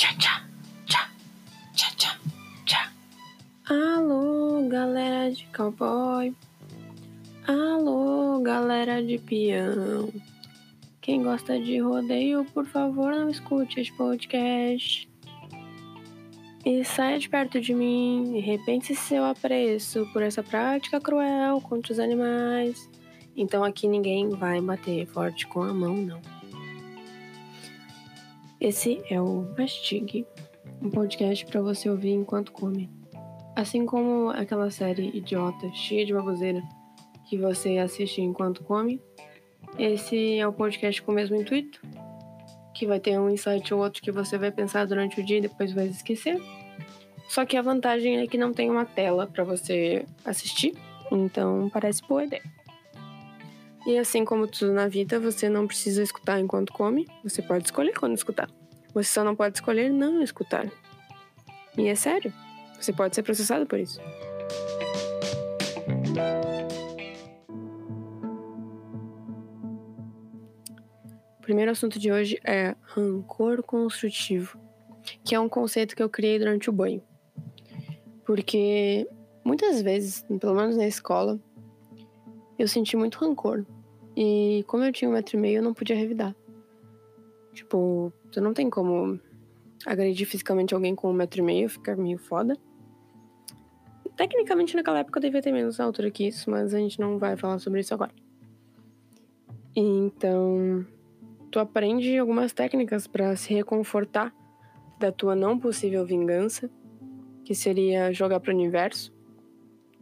Tchá, tchá, tchá, tchá, tchá. Alô, galera de cowboy. Alô, galera de peão. Quem gosta de rodeio, por favor, não escute este podcast. E saia de perto de mim e repense seu apreço por essa prática cruel contra os animais. Então aqui ninguém vai bater forte com a mão, não. Esse é o Mastigue, um podcast para você ouvir enquanto come. Assim como aquela série idiota, cheia de baboseira, que você assiste enquanto come, esse é o podcast com o mesmo intuito, que vai ter um insight ou outro que você vai pensar durante o dia e depois vai esquecer. Só que a vantagem é que não tem uma tela para você assistir, então parece boa ideia. E assim como tudo na vida, você não precisa escutar enquanto come, você pode escolher quando escutar. Você só não pode escolher não escutar. E é sério, você pode ser processado por isso. O primeiro assunto de hoje é rancor construtivo, que é um conceito que eu criei durante o banho. Porque muitas vezes, pelo menos na escola, eu senti muito rancor. E como eu tinha um metro e meio, eu não podia revidar. Tipo, tu não tem como agredir fisicamente alguém com um metro e meio, ficar meio foda. Tecnicamente, naquela época eu devia ter menos altura que isso, mas a gente não vai falar sobre isso agora. Então, tu aprende algumas técnicas para se reconfortar da tua não possível vingança, que seria jogar pro universo.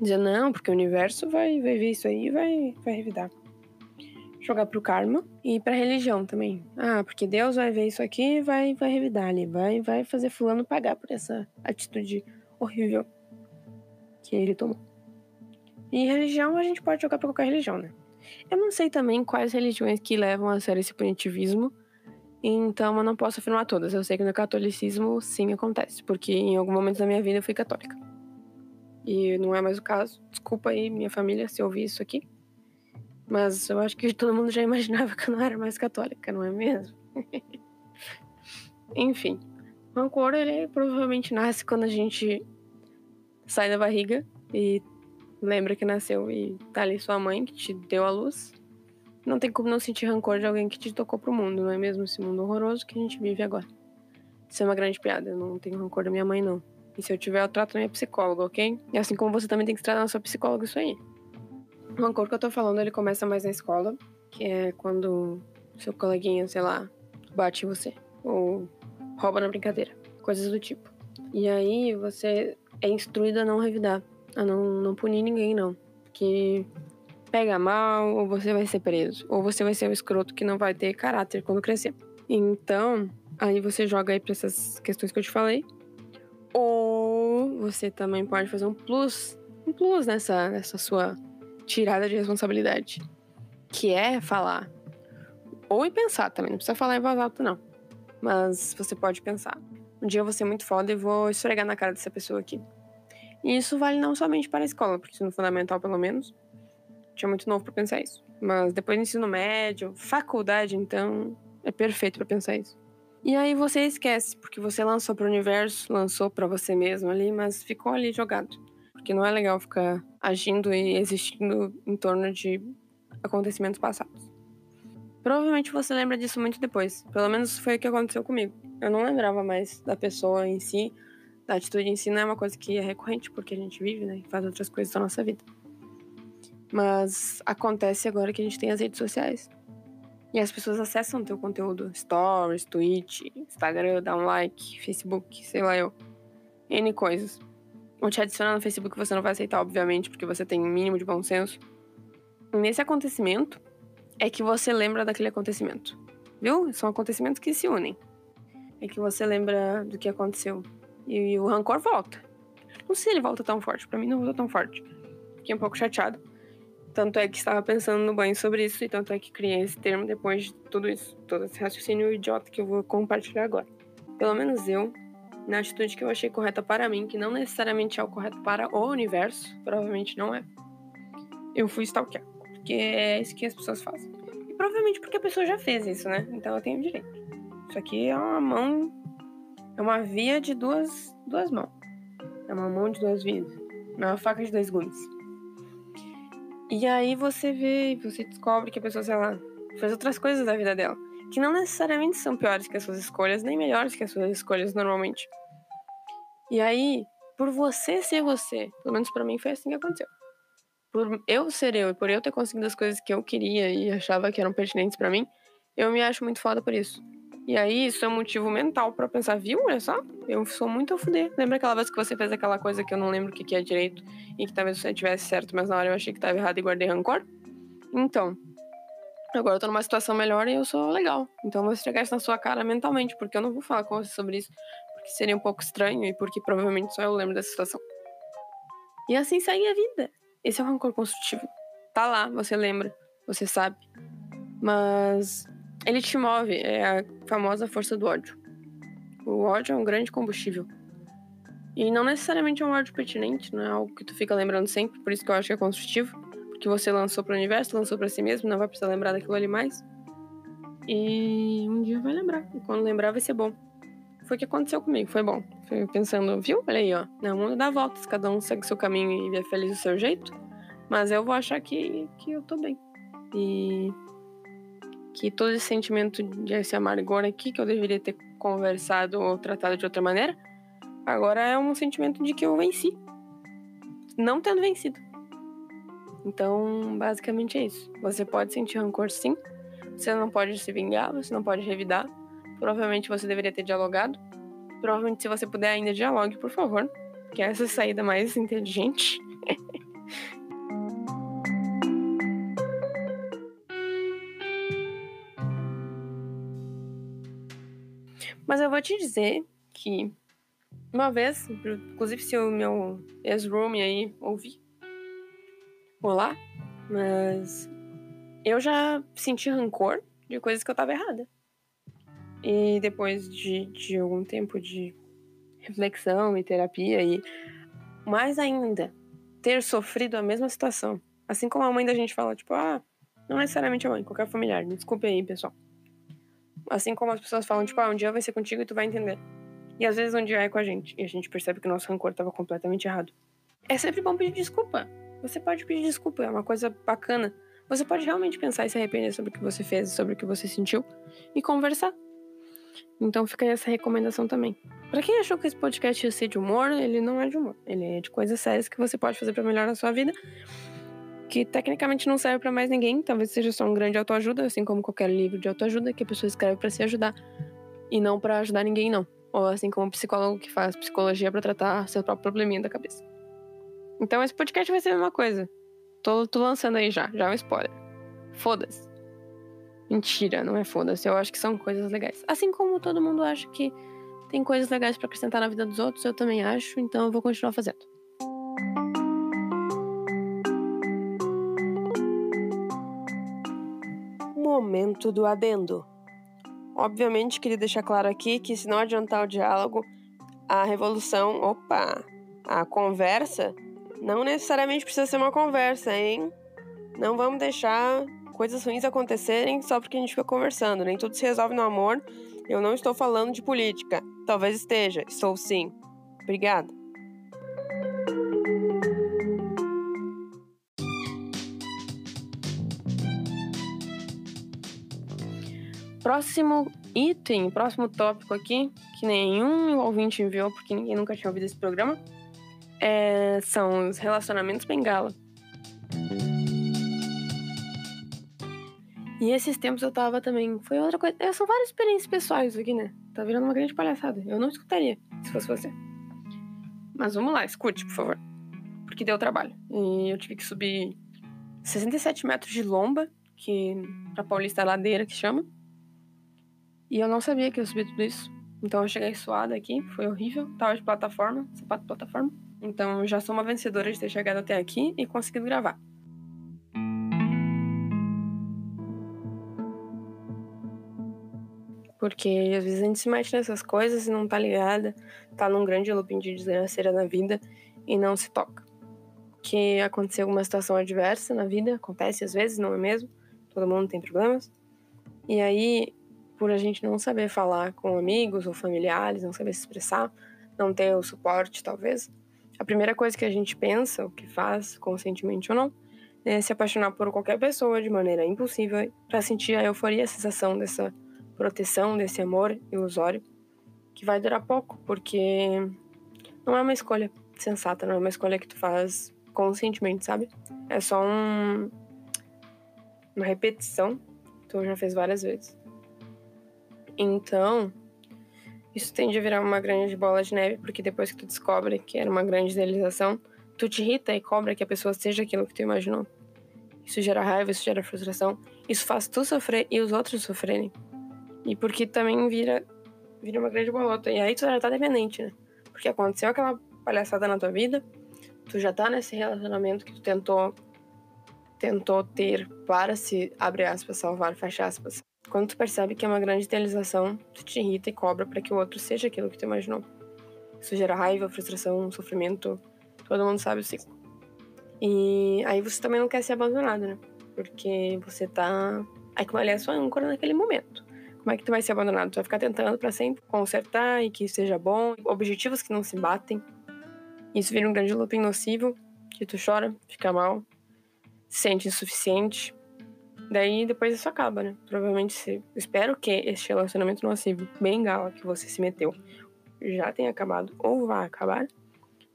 Dizer, não, porque o universo vai, vai ver isso aí e vai, vai revidar. Jogar pro karma e pra religião também. Ah, porque Deus vai ver isso aqui e vai, vai revidar ali. Vai, vai fazer fulano pagar por essa atitude horrível que ele tomou. E religião a gente pode jogar pra qualquer religião, né? Eu não sei também quais religiões que levam a sério esse punitivismo, então eu não posso afirmar todas. Eu sei que no catolicismo sim acontece, porque em algum momento da minha vida eu fui católica. E não é mais o caso. Desculpa aí, minha família, se ouvir isso aqui. Mas eu acho que todo mundo já imaginava que eu não era mais católica, não é mesmo? Enfim, o rancor ele provavelmente nasce quando a gente sai da barriga e lembra que nasceu e tá ali sua mãe que te deu a luz. Não tem como não sentir rancor de alguém que te tocou pro mundo, não é mesmo? Esse mundo horroroso que a gente vive agora. Isso é uma grande piada, eu não tenho rancor da minha mãe, não. E se eu tiver, eu trato na minha psicóloga, ok? E assim como você também tem que tratar na sua psicóloga isso aí. O rancor que eu tô falando, ele começa mais na escola, que é quando seu coleguinha, sei lá, bate você. Ou rouba na brincadeira. Coisas do tipo. E aí você é instruído a não revidar. A não, não punir ninguém, não. Porque pega mal, ou você vai ser preso. Ou você vai ser o escroto que não vai ter caráter quando crescer. Então, aí você joga aí pra essas questões que eu te falei. Ou você também pode fazer um plus, um plus nessa, nessa sua tirada de responsabilidade. Que é falar. Ou e pensar também, não precisa falar em voz alta, não. Mas você pode pensar. Um dia eu vou ser muito foda e vou esfregar na cara dessa pessoa aqui. E isso vale não somente para a escola, porque no fundamental, pelo menos, tinha muito novo para pensar isso. Mas depois do ensino médio, faculdade, então, é perfeito para pensar isso. E aí você esquece, porque você lançou para o universo, lançou para você mesmo ali, mas ficou ali jogado. Porque não é legal ficar agindo e existindo em torno de acontecimentos passados. Provavelmente você lembra disso muito depois. Pelo menos foi o que aconteceu comigo. Eu não lembrava mais da pessoa em si, da atitude em si, não é uma coisa que é recorrente, porque a gente vive, né? E faz outras coisas da nossa vida. Mas acontece agora que a gente tem as redes sociais. E as pessoas acessam o teu conteúdo. Stories, Twitch, Instagram, dá um like, Facebook, sei lá eu. N coisas. Ou te adicionar no Facebook você não vai aceitar, obviamente, porque você tem um mínimo de bom senso. E nesse acontecimento é que você lembra daquele acontecimento. Viu? São acontecimentos que se unem. É que você lembra do que aconteceu. E o rancor volta. Não sei se ele volta tão forte. Para mim não volta tão forte. Fiquei um pouco chateado. Tanto é que estava pensando no banho sobre isso, e tanto é que criei esse termo depois de tudo isso, todo esse raciocínio idiota que eu vou compartilhar agora. Pelo menos eu, na atitude que eu achei correta para mim, que não necessariamente é o correto para o universo, provavelmente não é. Eu fui stalkear, porque é isso que as pessoas fazem. E provavelmente porque a pessoa já fez isso, né? Então eu tenho direito. Isso aqui é uma mão É uma via de duas, duas mãos. É uma mão de duas vias. É uma faca de dois gumes. E aí você vê, você descobre que a pessoa, sei lá, faz outras coisas da vida dela. Que não necessariamente são piores que as suas escolhas, nem melhores que as suas escolhas normalmente. E aí, por você ser você, pelo menos para mim foi assim que aconteceu. Por eu ser eu e por eu ter conseguido as coisas que eu queria e achava que eram pertinentes para mim, eu me acho muito foda por isso. E aí, isso é motivo mental para pensar, viu? Olha só, eu sou muito a fuder. Lembra aquela vez que você fez aquela coisa que eu não lembro o que, que é direito e que talvez você tivesse certo, mas na hora eu achei que tava errado e guardei rancor? Então, agora eu tô numa situação melhor e eu sou legal. Então eu vou estregar isso na sua cara mentalmente, porque eu não vou falar com você sobre isso, porque seria um pouco estranho e porque provavelmente só eu lembro dessa situação. E assim segue a vida. Esse é o rancor construtivo. Tá lá, você lembra, você sabe. Mas ele te move, é a famosa força do ódio. O ódio é um grande combustível. E não necessariamente é um ódio pertinente, não é algo que tu fica lembrando sempre, por isso que eu acho que é construtivo. Porque você lançou para o universo, lançou para si mesmo, não vai precisar lembrar daquilo ali mais. E um dia vai lembrar. E quando lembrar, vai ser bom. Foi o que aconteceu comigo, foi bom. Fui pensando, viu? Olha aí, ó. O mundo dá voltas, cada um segue seu caminho e é feliz do seu jeito. Mas eu vou achar que, que eu tô bem. E que todo esse sentimento de esse amargor aqui, que eu deveria ter conversado ou tratado de outra maneira, agora é um sentimento de que eu venci. Não tendo vencido. Então, basicamente é isso. Você pode sentir rancor sim. Você não pode se vingar, você não pode revidar. Provavelmente você deveria ter dialogado. Provavelmente, se você puder, ainda dialogue, por favor. Que é essa saída mais inteligente. Mas eu vou te dizer que uma vez, inclusive se o meu ex-room aí ouvir, olá, mas eu já senti rancor de coisas que eu tava errada. E depois de, de algum tempo de reflexão e terapia e mais ainda ter sofrido a mesma situação, assim como a mãe da gente fala, tipo, ah, não necessariamente a mãe, qualquer familiar, desculpe aí, pessoal. Assim como as pessoas falam, tipo, ah, um dia vai ser contigo e tu vai entender. E às vezes um dia é com a gente. E a gente percebe que o nosso rancor estava completamente errado. É sempre bom pedir desculpa. Você pode pedir desculpa, é uma coisa bacana. Você pode realmente pensar e se arrepender sobre o que você fez, sobre o que você sentiu e conversar. Então fica aí essa recomendação também. Para quem achou que esse podcast ia ser de humor, ele não é de humor. Ele é de coisas sérias que você pode fazer para melhorar a sua vida que tecnicamente não serve para mais ninguém, talvez seja só um grande autoajuda, assim como qualquer livro de autoajuda que a pessoa escreve para se ajudar e não para ajudar ninguém não. Ou assim como um psicólogo que faz psicologia para tratar seu próprio probleminha da cabeça. Então esse podcast vai ser a mesma coisa. Tô, tô lançando aí já, já é um spoiler. Foda-se. Mentira, não é foda-se. Eu acho que são coisas legais. Assim como todo mundo acha que tem coisas legais para acrescentar na vida dos outros, eu também acho, então eu vou continuar fazendo. Momento do adendo. Obviamente, queria deixar claro aqui que, se não adiantar o diálogo, a revolução, opa, a conversa, não necessariamente precisa ser uma conversa, hein? Não vamos deixar coisas ruins acontecerem só porque a gente fica conversando. Nem tudo se resolve no amor. Eu não estou falando de política. Talvez esteja, estou sim. Obrigada. Próximo item, próximo tópico aqui, que nenhum ouvinte enviou, porque ninguém nunca tinha ouvido esse programa, é, são os relacionamentos bengala. E esses tempos eu tava também. Foi outra coisa. É, são várias experiências pessoais aqui, né? Tá virando uma grande palhaçada. Eu não escutaria se fosse você. Mas vamos lá, escute, por favor. Porque deu trabalho. E eu tive que subir 67 metros de lomba, que pra Paulista é ladeira que chama. E eu não sabia que ia subir tudo isso. Então eu cheguei suada aqui, foi horrível. Tava de plataforma, sapato de plataforma. Então já sou uma vencedora de ter chegado até aqui e conseguido gravar. Porque às vezes a gente se mete nessas coisas e não tá ligada, tá num grande looping de desgraceira na vida e não se toca. Que aconteceu alguma situação adversa na vida, acontece às vezes, não é mesmo? Todo mundo tem problemas. E aí por a gente não saber falar com amigos ou familiares, não saber se expressar, não ter o suporte, talvez, a primeira coisa que a gente pensa, o que faz, conscientemente ou não, é se apaixonar por qualquer pessoa de maneira impulsiva para sentir a euforia, a sensação dessa proteção, desse amor ilusório, que vai durar pouco, porque não é uma escolha sensata, não é uma escolha que tu faz conscientemente, sabe? É só um, uma repetição tu já fez várias vezes. Então, isso tende a virar uma grande bola de neve, porque depois que tu descobre que era uma grande idealização, tu te irrita e cobra que a pessoa seja aquilo que tu imaginou. Isso gera raiva, isso gera frustração, isso faz tu sofrer e os outros sofrerem. E porque também vira, vira uma grande bolota. E aí tu já tá dependente, né? Porque aconteceu aquela palhaçada na tua vida, tu já tá nesse relacionamento que tu tentou tentou ter para se, abre aspas, salvar, fecha aspas, quando tu percebe que é uma grande idealização, tu te irrita e cobra para que o outro seja aquilo que tu imaginou. Isso gera raiva, frustração, sofrimento. Todo mundo sabe o ciclo. E aí você também não quer ser abandonado, né? Porque você tá. Aquilo ali é sua âncora naquele momento. Como é que tu vai ser abandonado? Tu vai ficar tentando para sempre consertar e que seja bom, objetivos que não se batem. Isso vira um grande looping nocivo, que tu chora, fica mal, se sente insuficiente, Daí depois isso acaba, né? Provavelmente, se, espero que este relacionamento nocivo, bengala, que você se meteu, já tenha acabado ou vai acabar,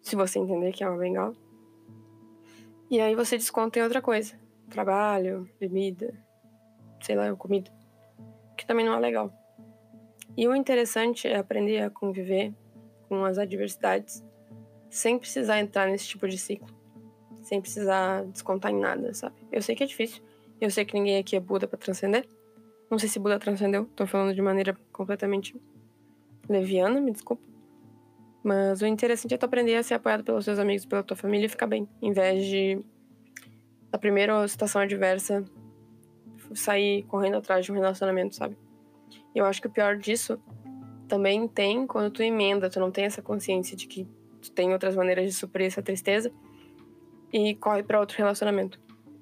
se você entender que é uma bengala. E aí você desconta em outra coisa: trabalho, bebida, sei lá, comida, que também não é legal. E o interessante é aprender a conviver com as adversidades sem precisar entrar nesse tipo de ciclo, sem precisar descontar em nada, sabe? Eu sei que é difícil. Eu sei que ninguém aqui é Buda para transcender. Não sei se Buda transcendeu, tô falando de maneira completamente leviana, me desculpa. Mas o interessante é tu aprender a ser apoiado pelos seus amigos, pela tua família e ficar bem, em vez de a primeira situação adversa sair correndo atrás de um relacionamento, sabe? Eu acho que o pior disso também tem quando tu emenda, tu não tem essa consciência de que tu tem outras maneiras de suprir essa tristeza e corre para outro relacionamento.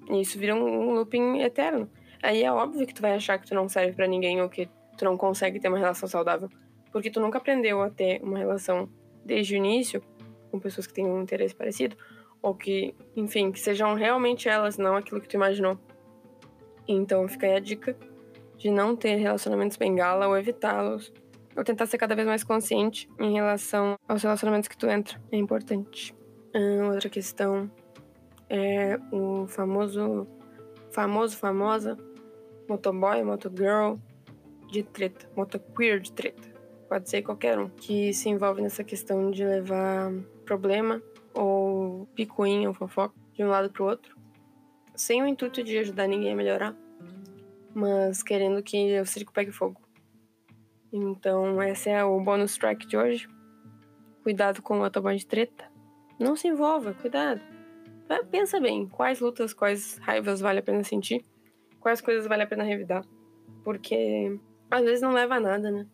E isso vira um, looping eterno. Aí é óbvio que tu vai achar que tu não serve para ninguém ou que tu não consegue ter uma relação saudável. Porque tu nunca aprendeu a ter uma relação desde o início com pessoas que têm um interesse parecido. Ou que, enfim, que sejam realmente elas, não aquilo que tu imaginou. Então fica aí a dica de não ter relacionamentos bengala ou evitá-los. Ou tentar ser cada vez mais consciente em relação aos relacionamentos que tu entra. É importante. Outra questão é o famoso, famoso, famosa motoboy, motogirl de treta, motoqueer de treta. Pode ser qualquer um que se envolve nessa questão de levar problema ou picuinha ou fofoca de um lado pro outro, sem o intuito de ajudar ninguém a melhorar, mas querendo que o circo pegue fogo. Então, esse é o bônus track de hoje. Cuidado com o motoboy de treta. Não se envolva, cuidado. Pensa bem, quais lutas, quais raivas vale a pena sentir, quais coisas vale a pena revidar. Porque às vezes não leva a nada, né?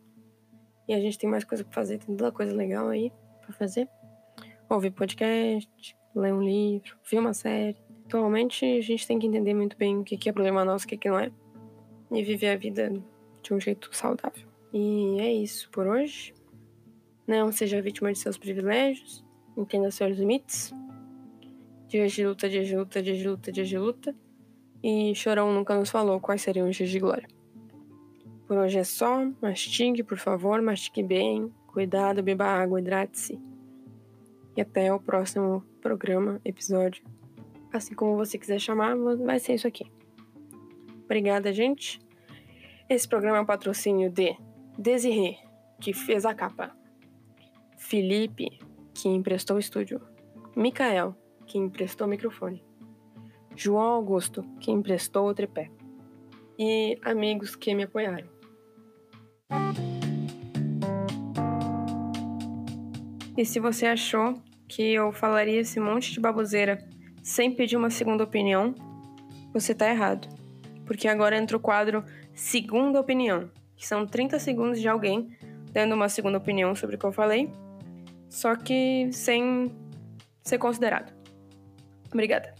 E a gente tem mais coisa pra fazer, tem tanta coisa legal aí pra fazer. Ouvir podcast, ler um livro, ver uma série. Atualmente a gente tem que entender muito bem o que é problema nosso, o que não é. E viver a vida de um jeito saudável. E é isso por hoje. Não seja vítima de seus privilégios. Entenda seus limites dias de luta, dias de luta, dias de luta, dias de luta. E Chorão nunca nos falou quais seriam os dias de glória. Por hoje é só. Mastigue, por favor, mastigue bem. Cuidado, beba água, hidrate-se. E até o próximo programa, episódio. Assim como você quiser chamar, vai ser isso aqui. Obrigada, gente. Esse programa é um patrocínio de Desirê, que fez a capa. Felipe, que emprestou o estúdio. Mikael, que emprestou o microfone. João Augusto, que emprestou o tripé. E amigos que me apoiaram. E se você achou que eu falaria esse monte de baboseira sem pedir uma segunda opinião, você tá errado. Porque agora entra o quadro Segunda Opinião, que são 30 segundos de alguém dando uma segunda opinião sobre o que eu falei, só que sem ser considerado. Obrigada.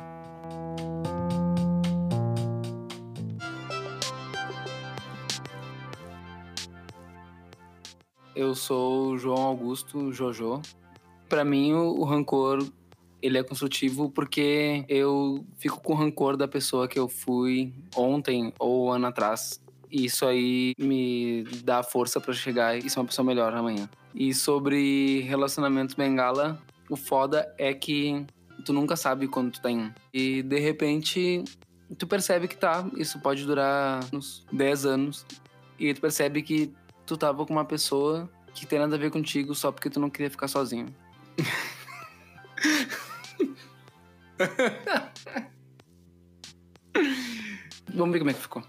eu sou João Augusto Jojo. Para mim, o, o rancor ele é construtivo porque eu fico com rancor da pessoa que eu fui ontem ou ano atrás. E isso aí me dá força para chegar e ser uma pessoa melhor amanhã. E sobre relacionamentos bengala, o foda é que tu nunca sabe quando tu tem. E de repente tu percebe que tá, isso pode durar uns 10 anos. E tu percebe que tu tava com uma pessoa que tem nada a ver contigo só porque tu não queria ficar sozinho. Vamos ver como é que ficou.